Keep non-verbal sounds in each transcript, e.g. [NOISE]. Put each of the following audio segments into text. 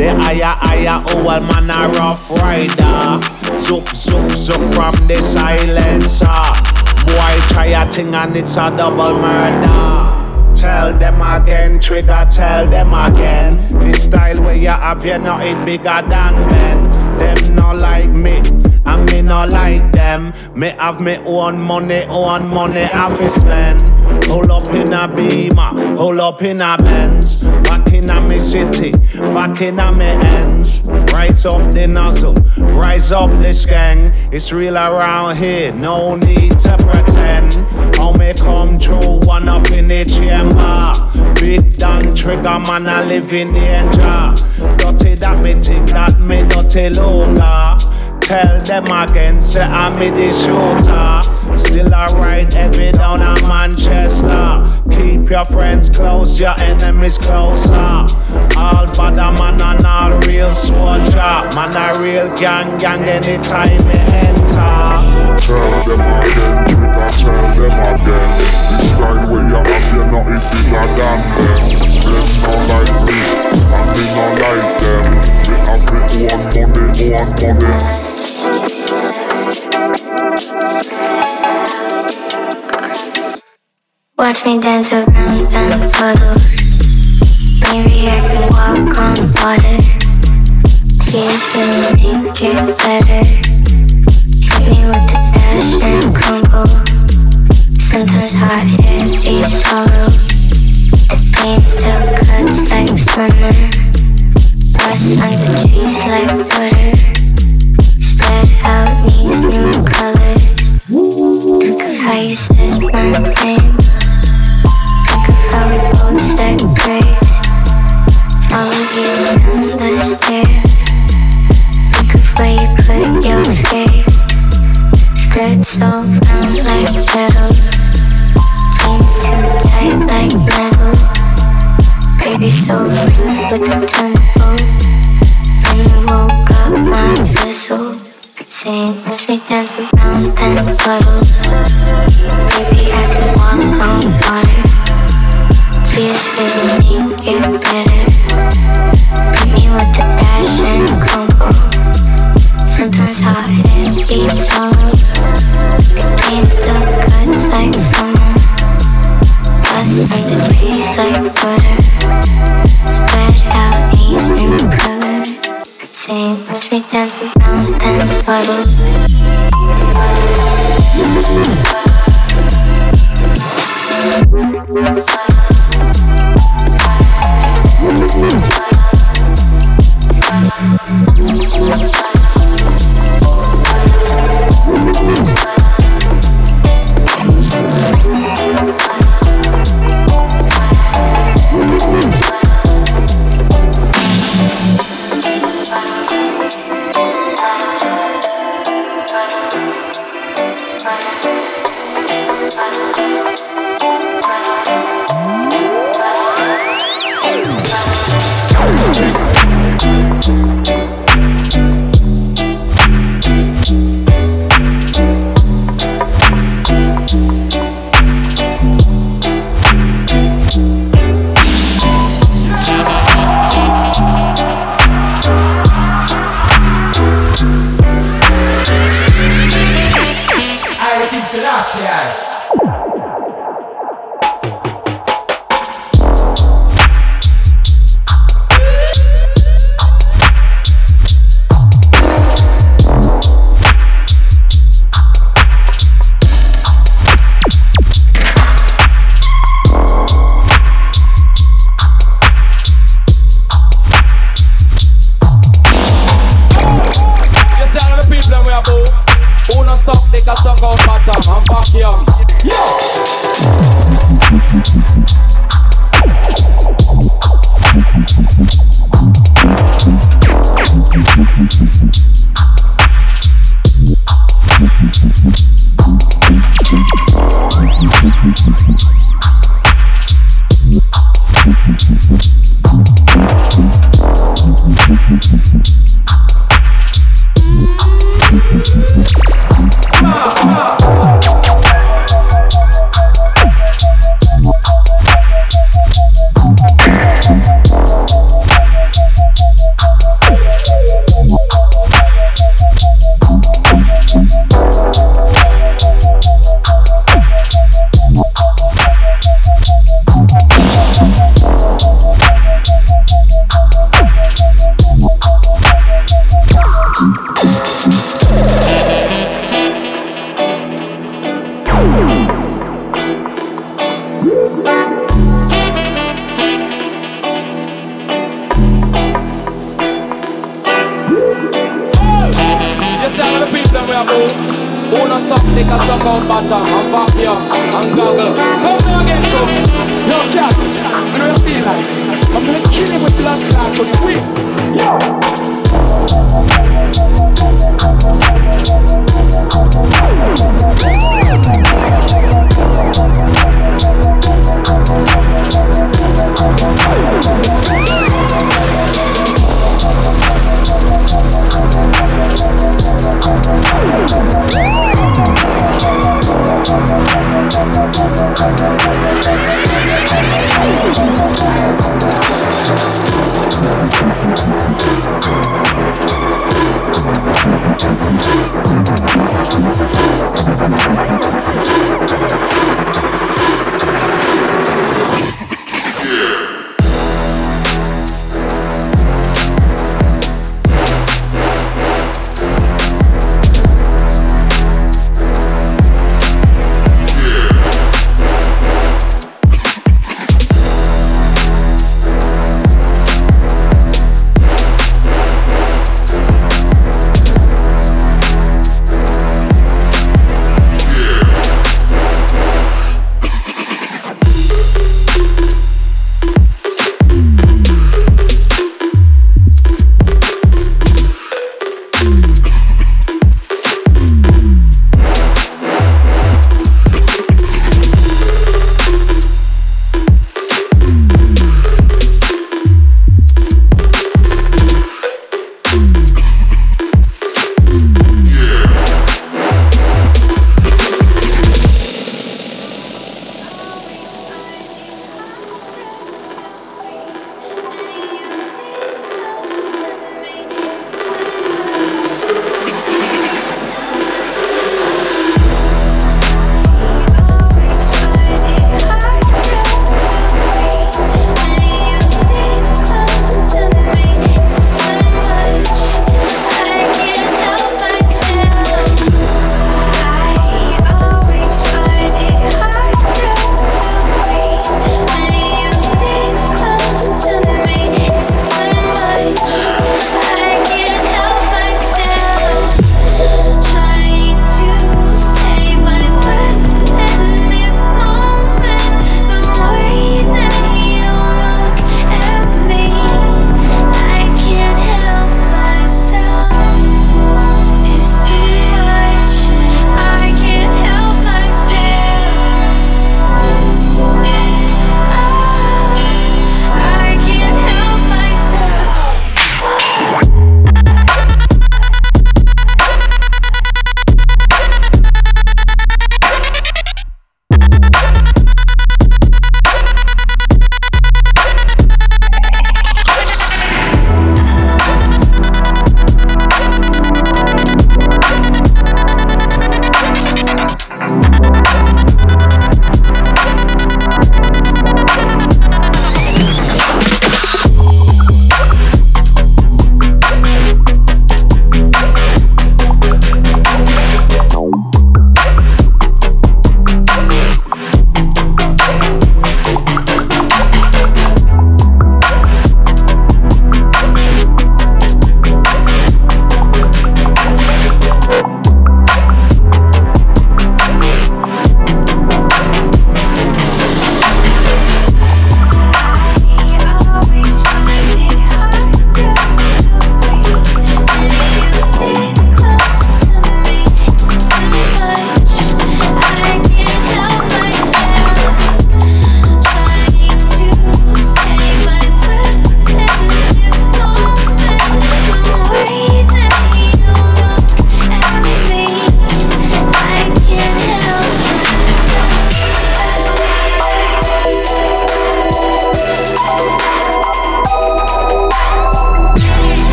The higher, higher, well, man, a rough rider. Zoop, zoop, zoop from the silencer. Boy, try a thing and it's a double murder. Tell them again, trigger, tell them again. This style where you have, you know it bigger than men. Them not like me, and me not like them. Me have me own money, own money, have to spend. Hold up in a beamer, hold up in a Benz. Back in a me city, back in a me ends. Rise up the nozzle, rise up this gang. It's real around here, no need to pretend. How me come true, one up in the chamber. Big down trigger man, I live in danger. Dirty that me think that me dirty loga. Tell them again, say I'm in the shooter. Still ride heavy down in Manchester. Keep your friends close, your enemies closer. All bad man and all real soldier. Man a real gang gang anytime me enter. Tell them again, trigger, tell them again. This style where you have, you know it bigger than them. Them not like me, and me not like them. Me have me own money, own money. Watch me dance around them puddles. Maybe I can walk on water. Please really make it better. Hit me with the dash and combo. Sometimes hot, heavy sorrow. The pain still cuts like summer. Breath under trees like butter. Spread out these new colors. Of how you set my flame. Dance around them puddles. Maybe I can walk on water. Please really make it better Hit me with the dash and Sometimes hot and like summer Plus some like butter Spread out new Say, watch me dance around that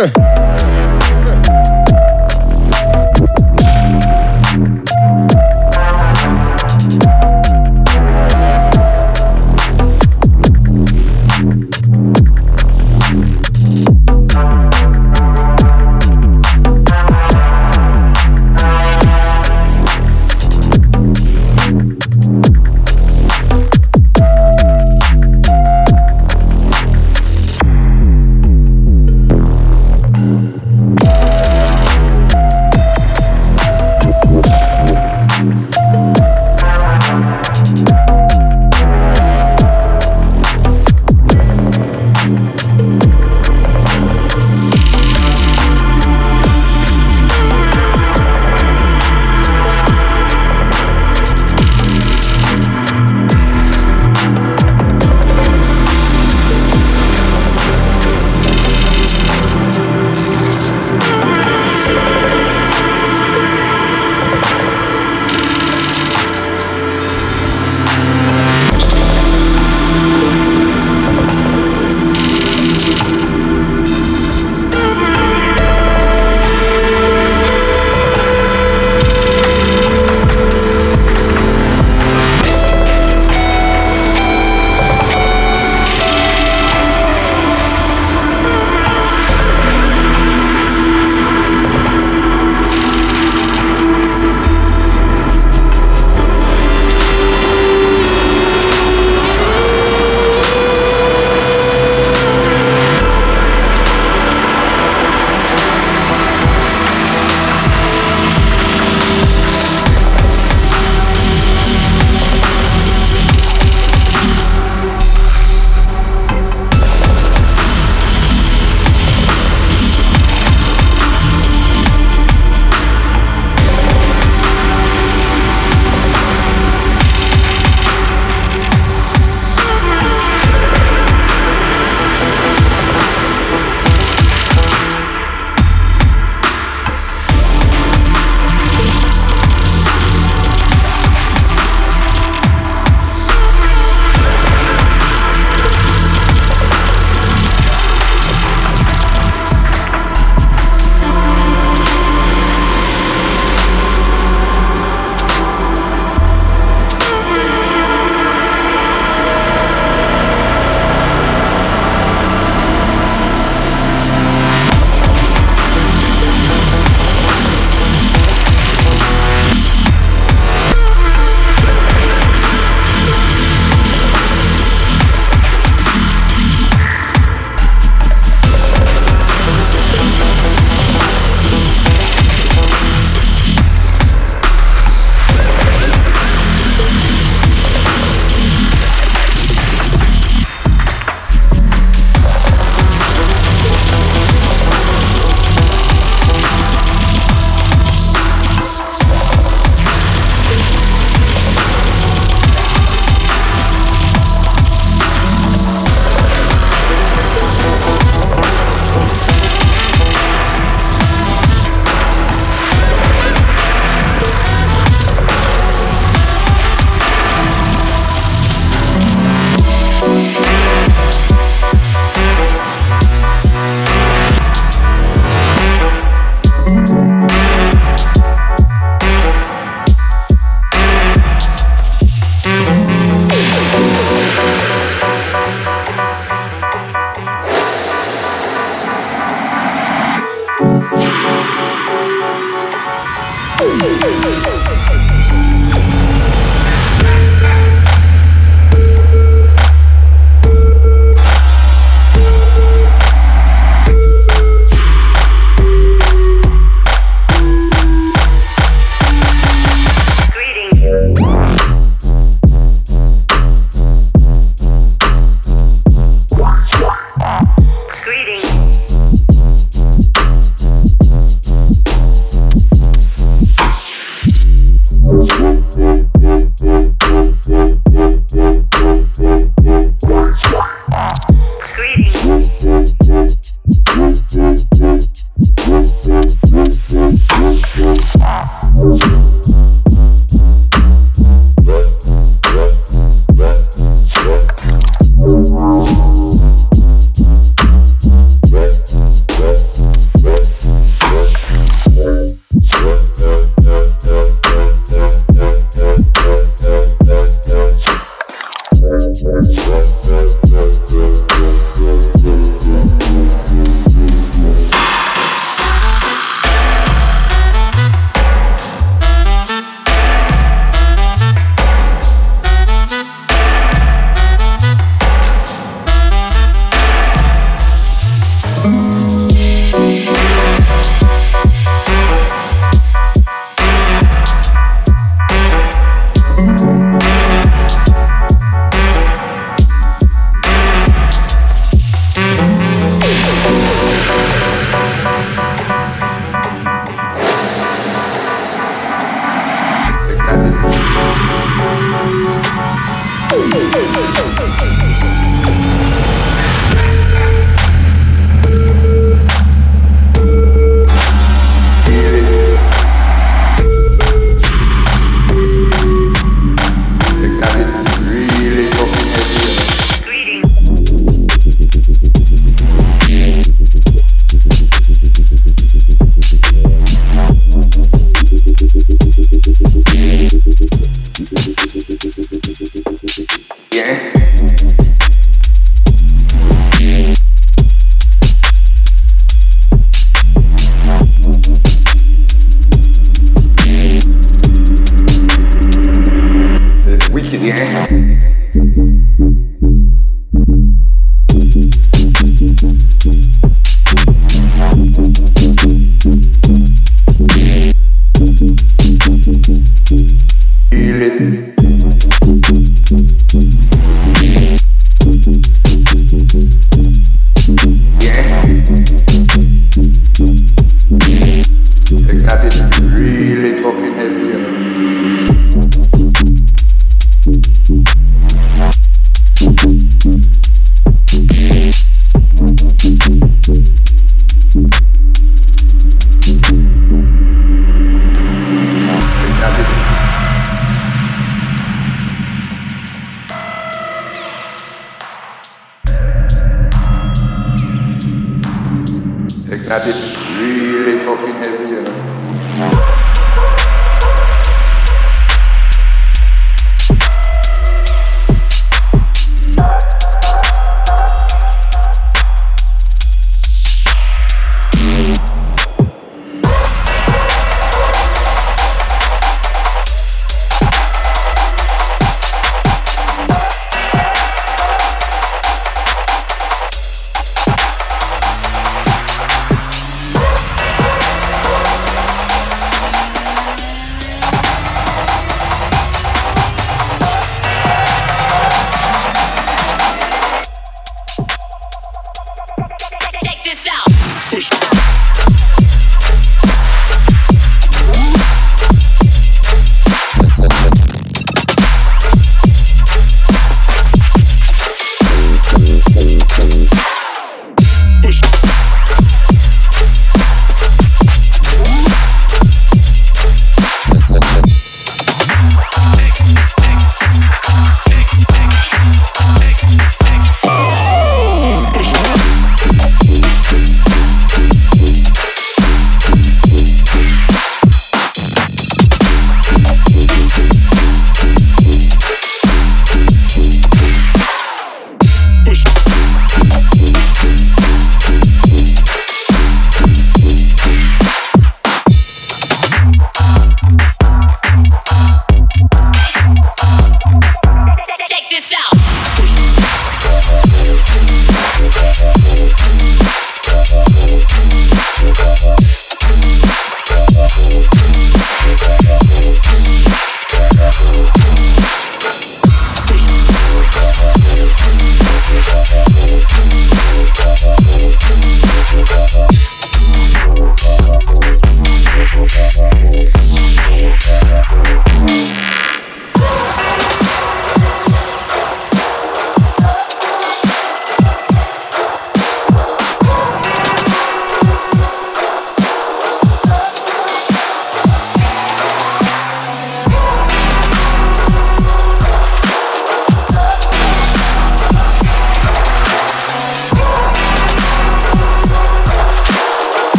Yeah. [LAUGHS]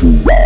Yeah.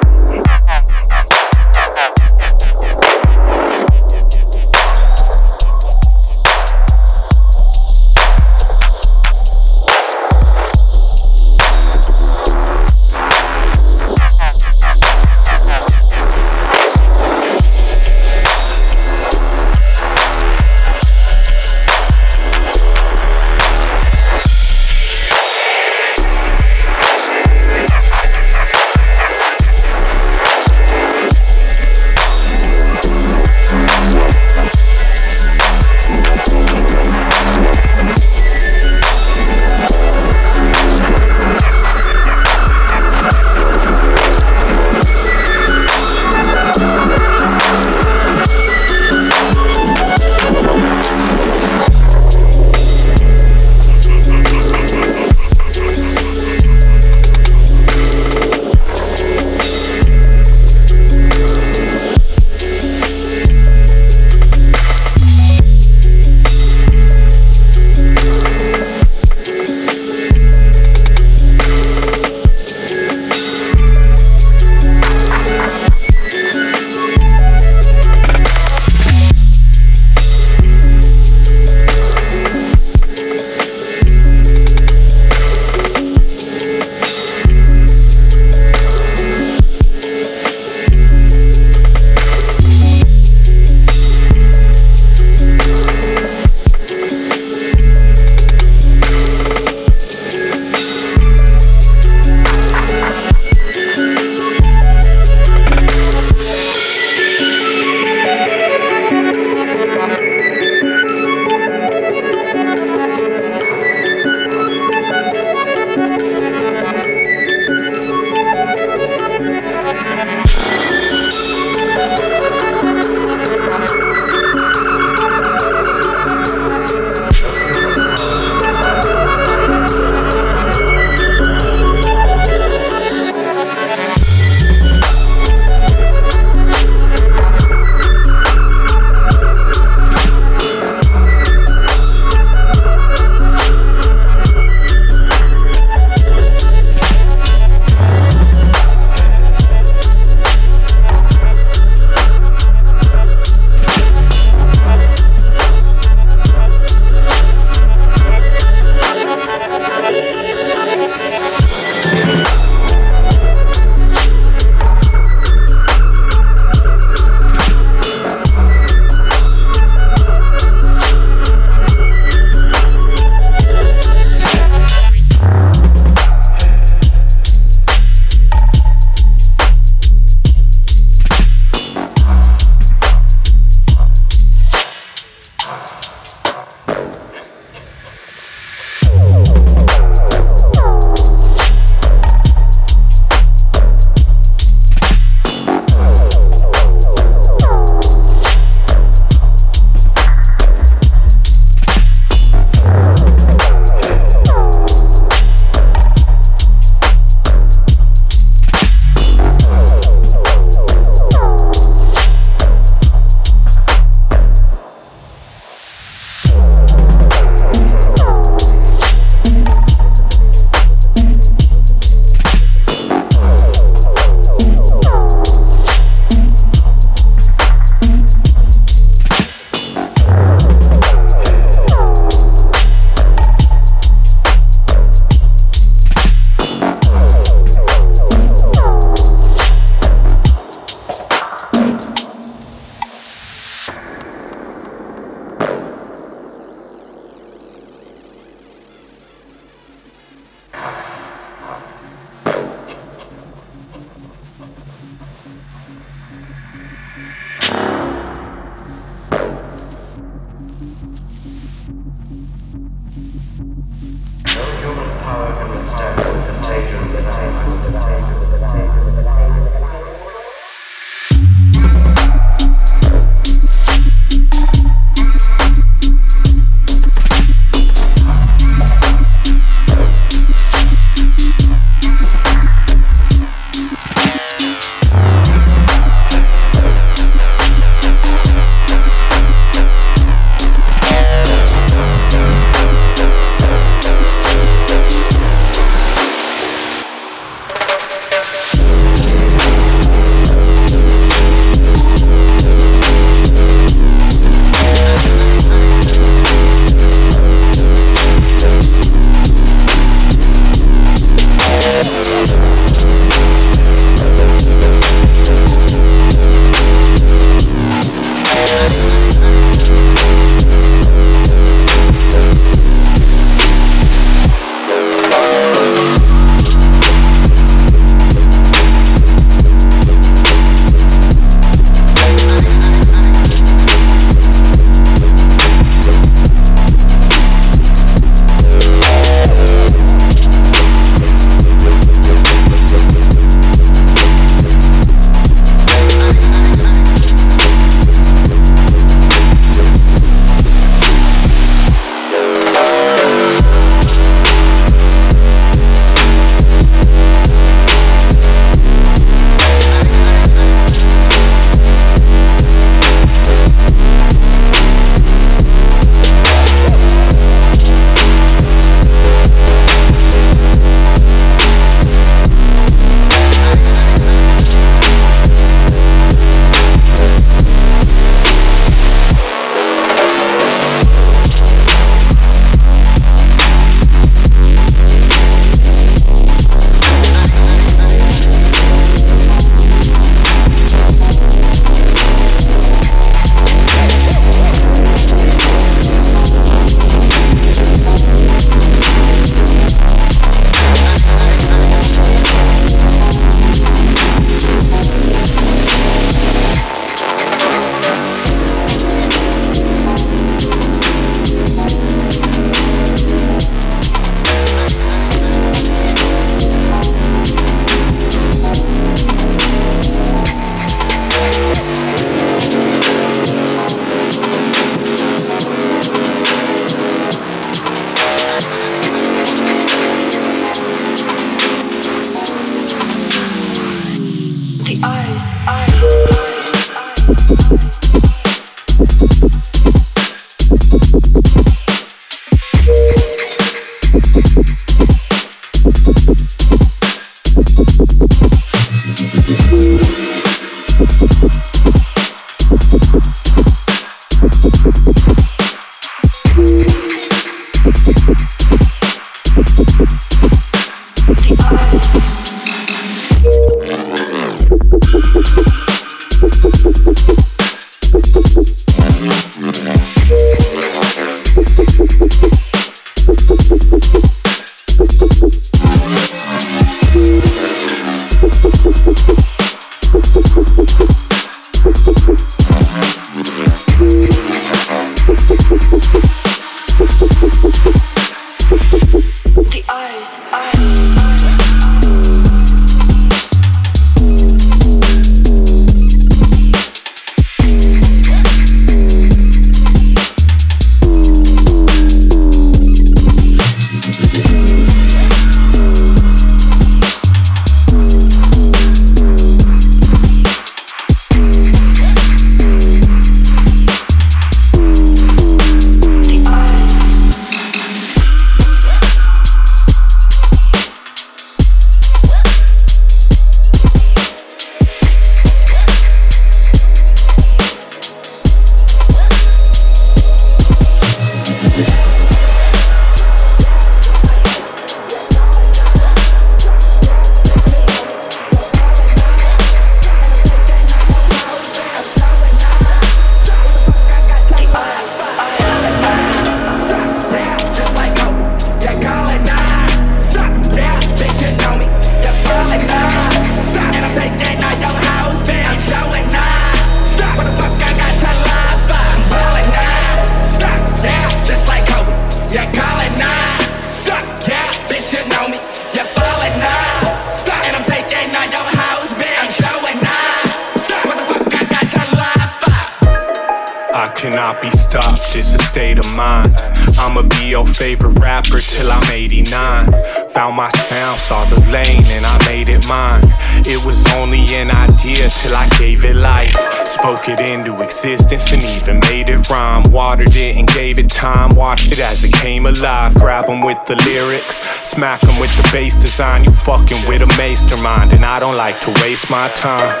I don't like to waste my time.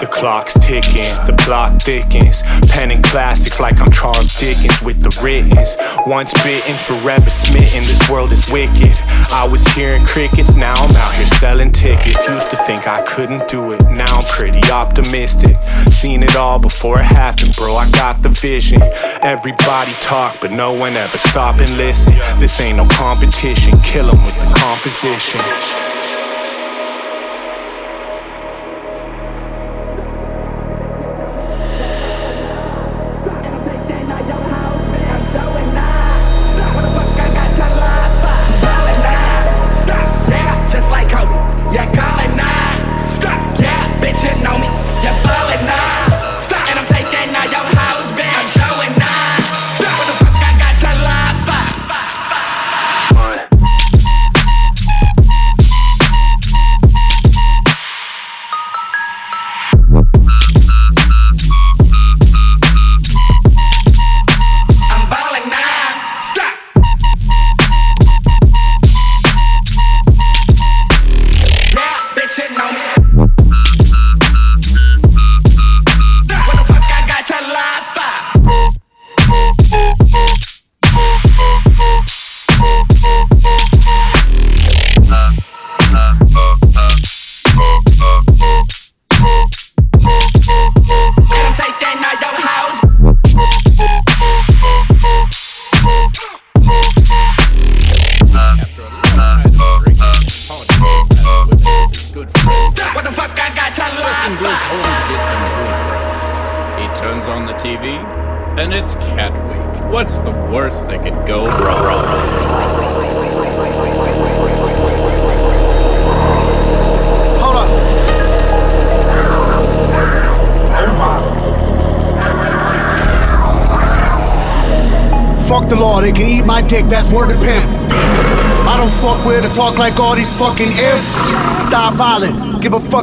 The clock's ticking, the plot thickens. Penning classics like I'm Charles Dickens with the writtens. Once bitten, forever smitten. This world is wicked. I was hearing crickets, now I'm out here selling tickets. Used to think I couldn't do it, now I'm pretty optimistic. Seen it all before it happened, bro. I got the vision. Everybody talk, but no one ever stop and listen. This ain't no competition, kill 'em with the composition.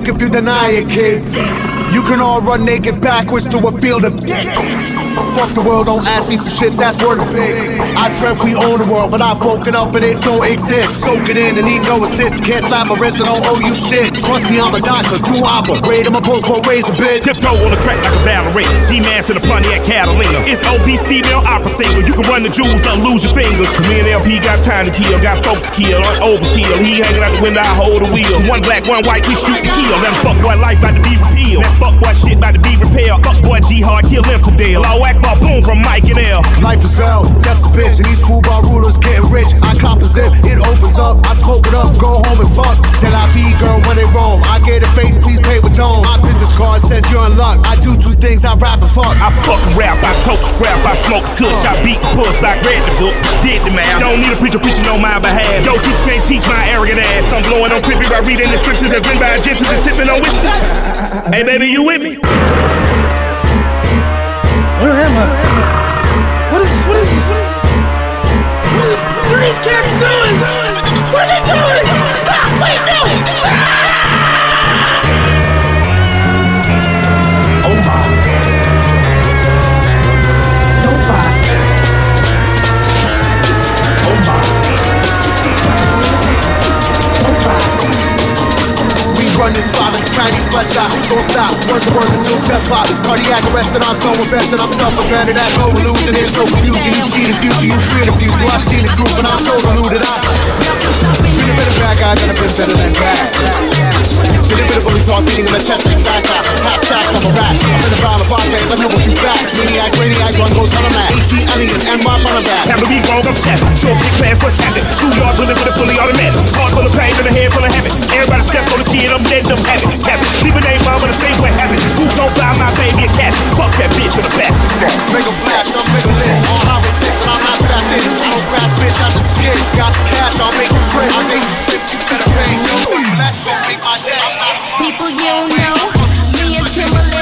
If you deny it, kids. You can all run naked backwards through a field of dicks. Fuck the world, don't ask me for shit, that's word of big. I dreamt we own the world, but I've woken up and it don't exist. Soak it in and need no assist. Can't slap my wrist I don't owe you shit. Trust me, I'm a doctor, do operate. I'm a post for razor bitch. Tiptoe on the track like a ballerina. Mask in a Pontiac Catalina. It's obese female opera singer. You can run the jewels or lose your fingers. Me and El-P got time to kill, got folks to kill, on overkill. He hanging out the window, I hold the wheel. One black, one white, we shoot to kill. That fuck boy life about to be repealed. That fuck boy shit about to be repaired. Fuck boy G hard, kill infidel. All whack boom from Mike and L. Life is hell, death's a bitch, and these football rulers getting rich. I composite, it opens up, I smoke it up, go home and fuck. Said I be girl when they roam. I get a face, please pay with dome. My business card says you're in luck. I do two things, I rap and fuck. I fuck rap, I tote scrap, I smoke kush, I beat the puss, I read the books, did the math. Don't need a preacher preaching on my behalf. Yo, teacher can't teach my arrogant ass. I'm blowing on creepy by reading the scriptures that's written by Egyptians and sipping on whiskey. hey, baby, you with me? These cats doing? Run this a Chinese sweatshop. Don't stop, work the work until test pop. Cardiac arrest and I'm so invested, I'm self-offended. That's no illusion, there's no confusion. You see the future, you fear the future. I've seen the truth and I'm so deluded. I've been a of bad guy, then I've been better than bad. Been a bit of bully talk, beating in the chest like fat guy. Half sack, I'm a rat. I'm in the brown of vodka, let me if you back. Maniac, radiac, run, go tell 'em that. 18 aliens and my that. Time to be wrong, I'm snapping. Short big class, what's happening? Schoolyard bullet with a fully automatic. Heart full of pain and a head full of habit. Everybody step on the kid, I'm dead, I'm having. Captain, leave a name, mama, to say what happened. Who gon' buy my baby a cat? Fuck that bitch in the back. Make uh-huh, a blast, I'm make a lit. On highway 6 and I'm not strapped in. I don't grass, bitch, I just skid. Got the cash, I'll make the trip. I make the trip, you better pay. No, that's gonna make my day. People you know, me and Timbaland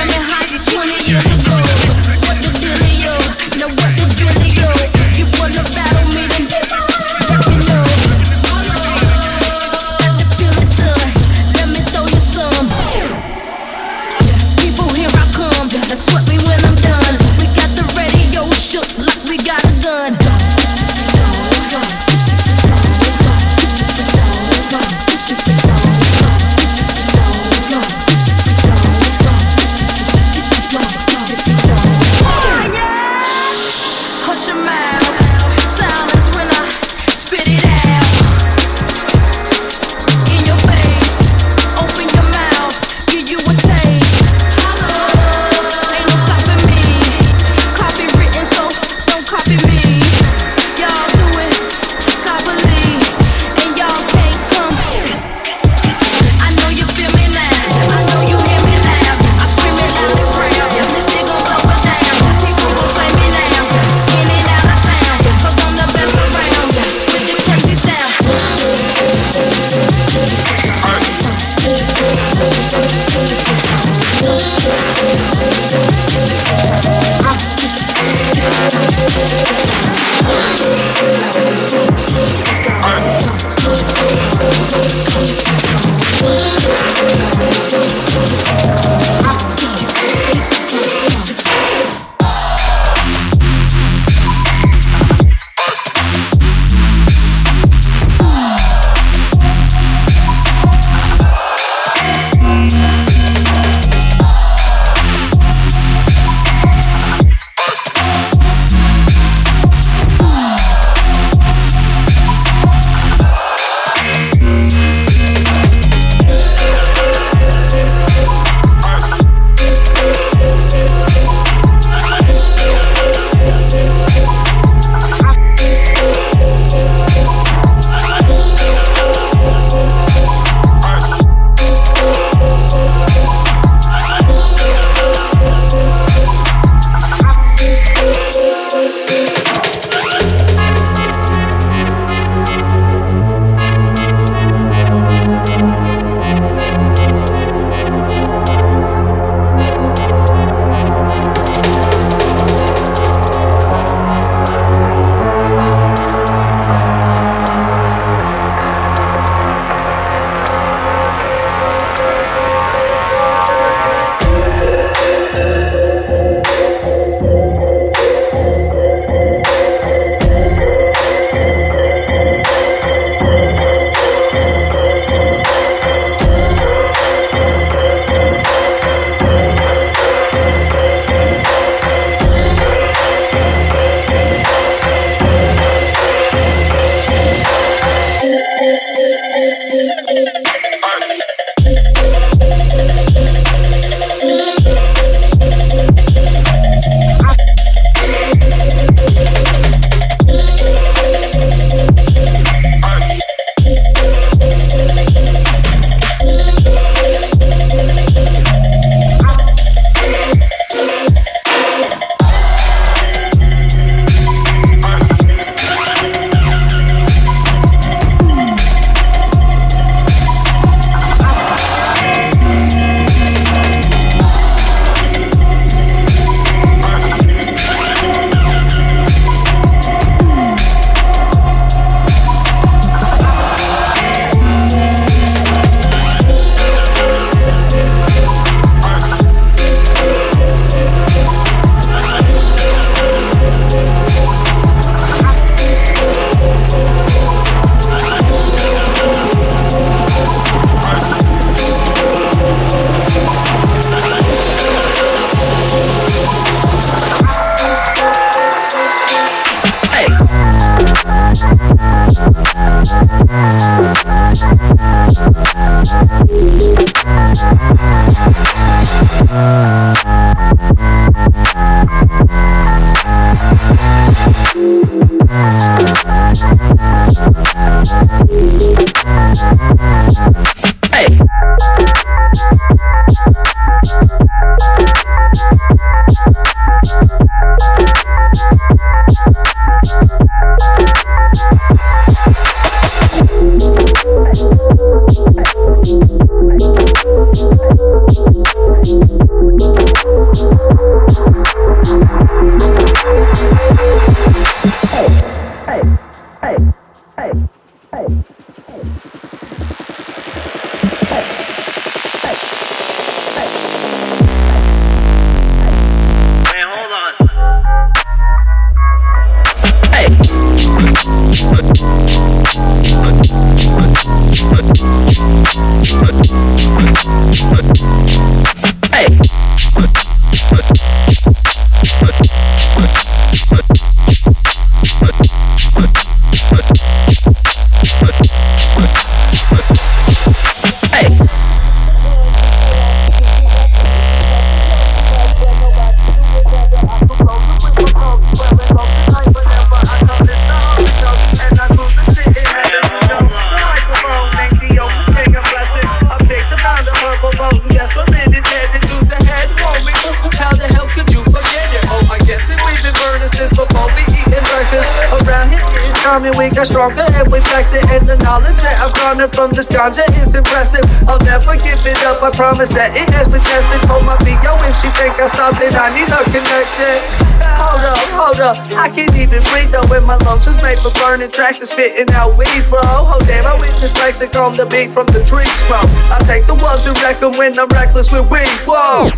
tracks and spitting out weed, bro. Oh damn, I witness Lexicon on the beat from the tree smoke. I take the ones and wreck them when I'm reckless with weed, whoa.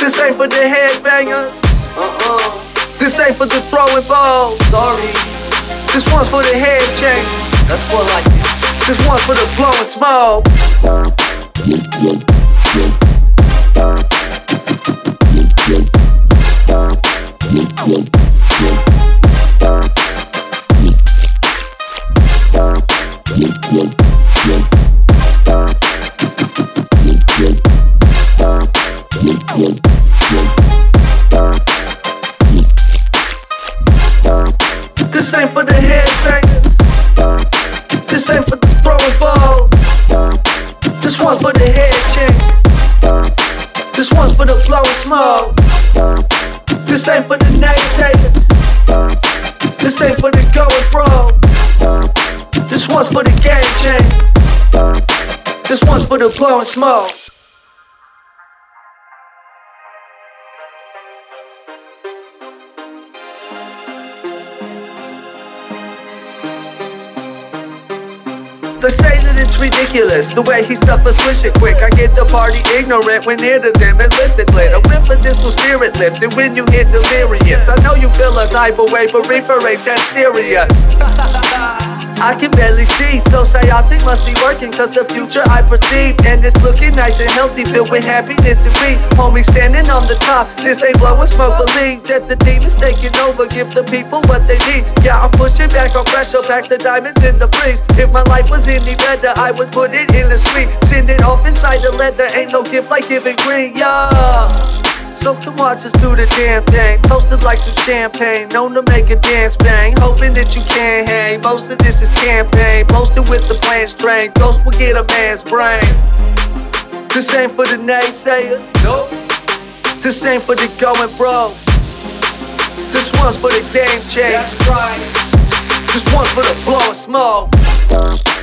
This ain't for the headbangers. Uh-uh. This ain't for the throwing balls. Sorry. This one's for the head chain. That's more like it. This one's for the blowing smoke. Smoke. They say that it's ridiculous the way he stuff a swish it quick. I get the party ignorant when near to them and lift it lit. A whiff of this will spirit lift, and when you hit delirious. I know you feel a type of way, but reefer ain't that serious. I can barely see, so psyoptic must be working, cause the future I perceive. And it's looking nice and healthy, filled with happiness and peace. Homie standing on the top, this ain't blowing smoke, believe that the is taking over, give the people what they need. Yeah, I'm pushing back on pressure, pack the diamonds in the freeze. If my life was any better, I would put it in the street. Send it off inside the letter, ain't no gift like giving green, yeah. So come watch us do the damn thing. Toasted like some champagne, known to make a dance bang. Hoping that you can hang. Most of this is campaign, posted with the plan strain. Ghost will get a man's brain. This ain't for the naysayers. Nope. This ain't for the going bro. This one's for the game change. That's right. This one's for the blowing smoke.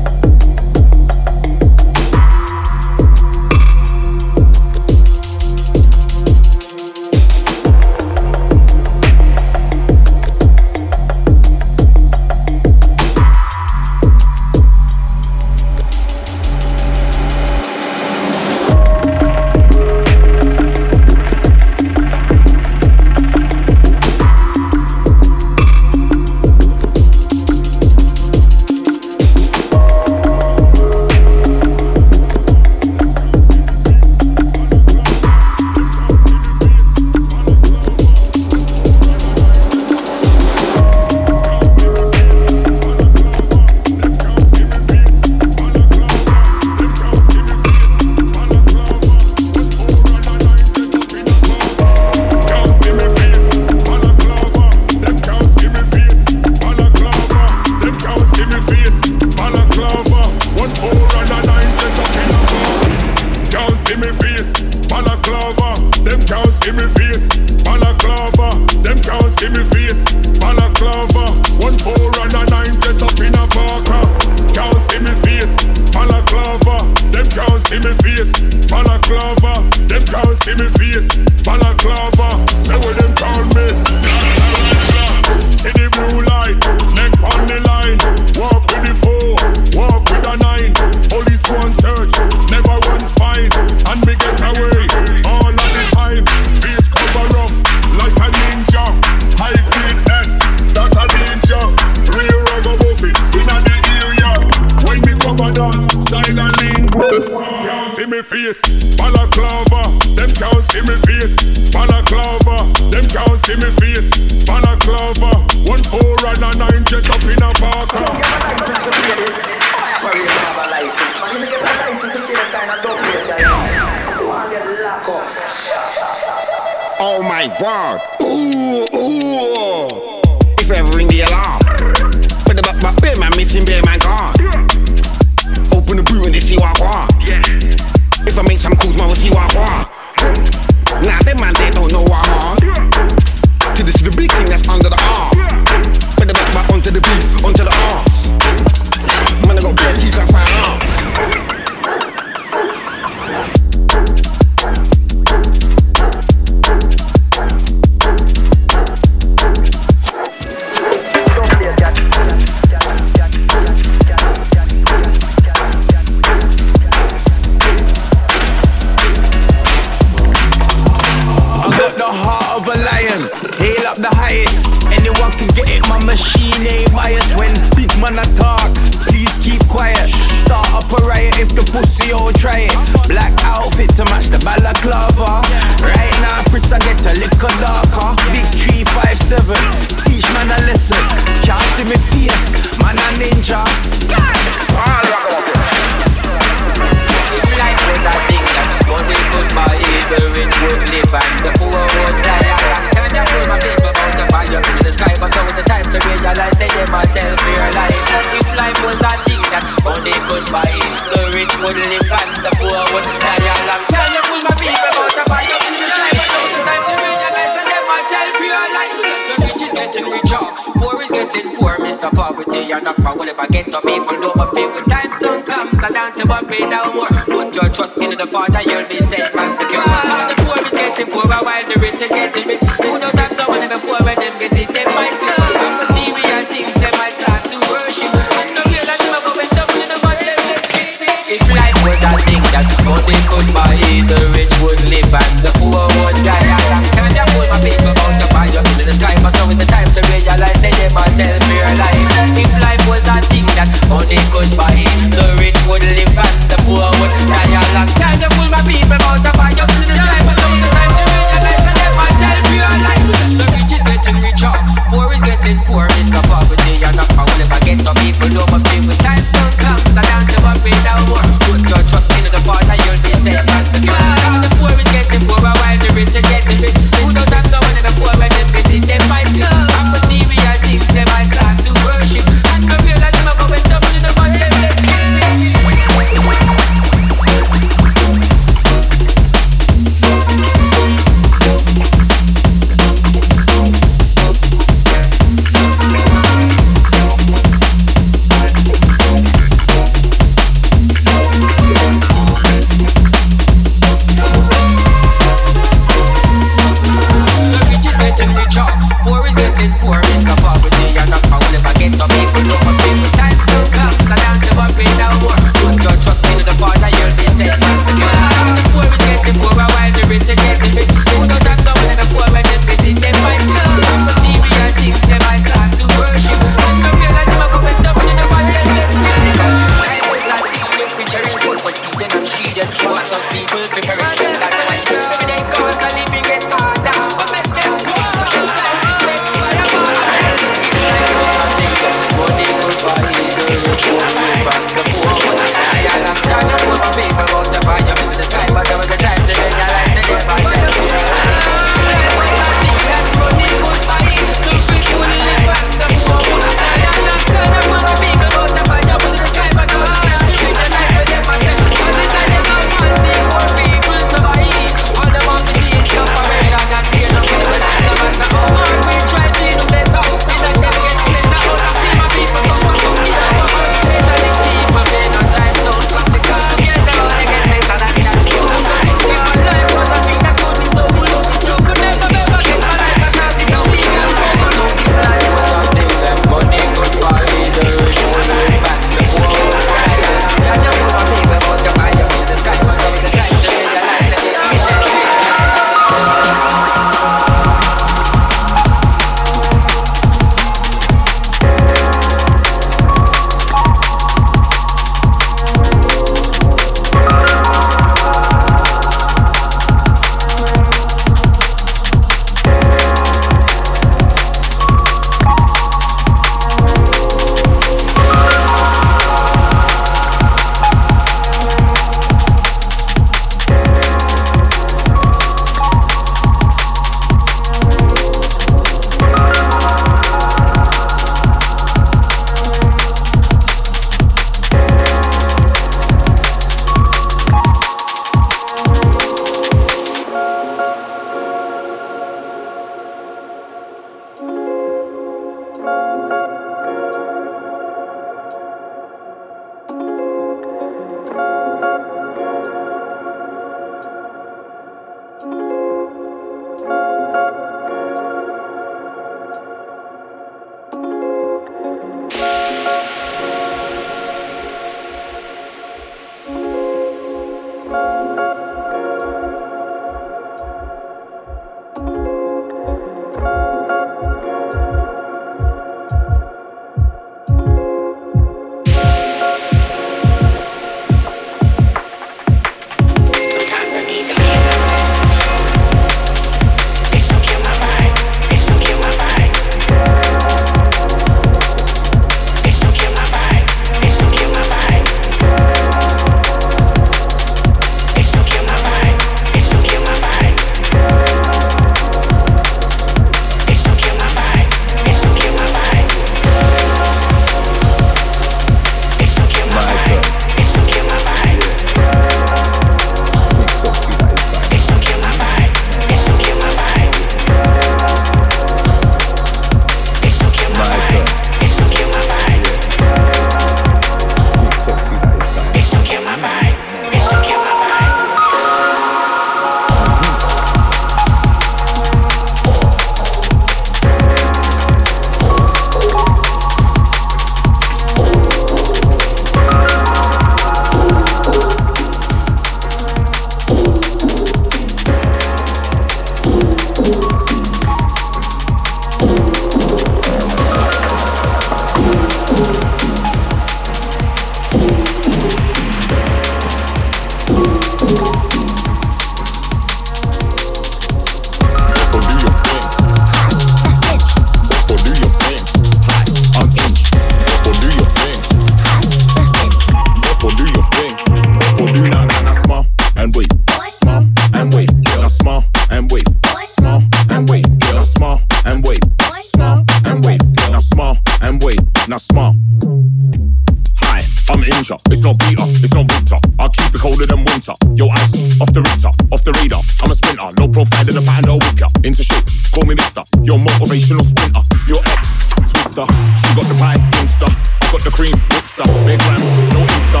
Got the pie, insta. Got the cream, whipster. Big grams, no insta.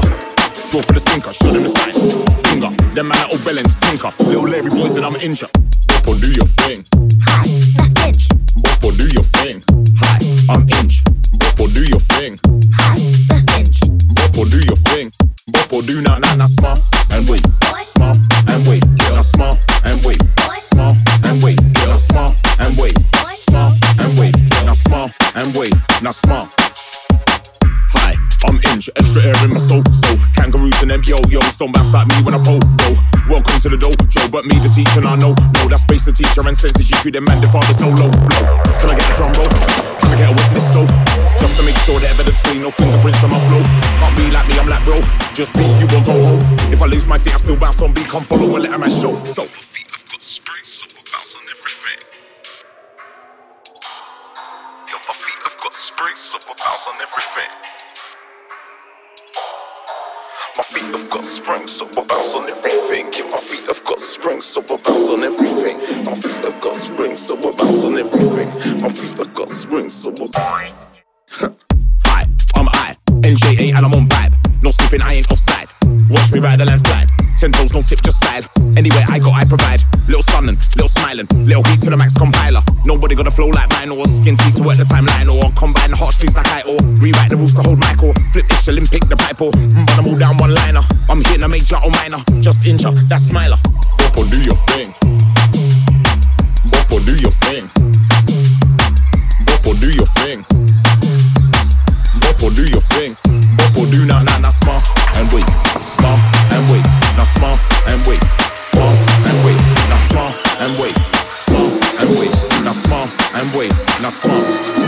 Draw for the sinker, show them the sign. Finger, them man little bellends, tinker. Little Larry boys and I'm injured. Boppo, do your thing. Hi, that's inch. Boppo, do your thing. Hi, I'm inch. Boppo, do your thing. Hi, that's inch. Boppo, do your thing. Boppo, do na na na smile yo-yos don't bounce like me when I pole. Bro, welcome to the dojo, but me the teacher, and I know. No, that's space the teacher and senses you them man, the father's no low blow. Can I get a drum roll? Can I get a witness? So, just to make sure the evidence clean, no fingerprints on my flow. Can't be like me, I'm like bro. Just be you or go home. If I lose my feet, I still bounce on beat. Come follow and let man show. So. My feet have got springs, so I bounce on everything. Yo, my feet have got springs, so I bounce on everything. My feet have got springs, so I bounce on everything. Yeah, my feet have got springs, so I bounce on everything. My feet have got springs, so I bounce on everything. My feet have got springs, so I. [LAUGHS] Hi, I'm I, NJA, and I'm on vibe. No sleeping, I ain't offside. Watch me ride the landslide. Ten toes, no tip, just style. Anyway, I got, I provide. Little stunning, little smiling, little heat to the max compiler. Nobody got a flow like mine or skin teeth to work the timeline or combine the heartstrings like I or rewrite the rules to hold Michael. Flip this Olympic, the pipe or mm, but I'm all down one liner. I'm hitting a major or minor, just injure, that's smiler. Boppo, do your thing. Boppo, do your thing. Boppo, do your thing. Boppo, do your thing. Boppo, do na na na smile and wait, wait, and wait, now smile and wait, smile and wait, now smile and wait, now smile,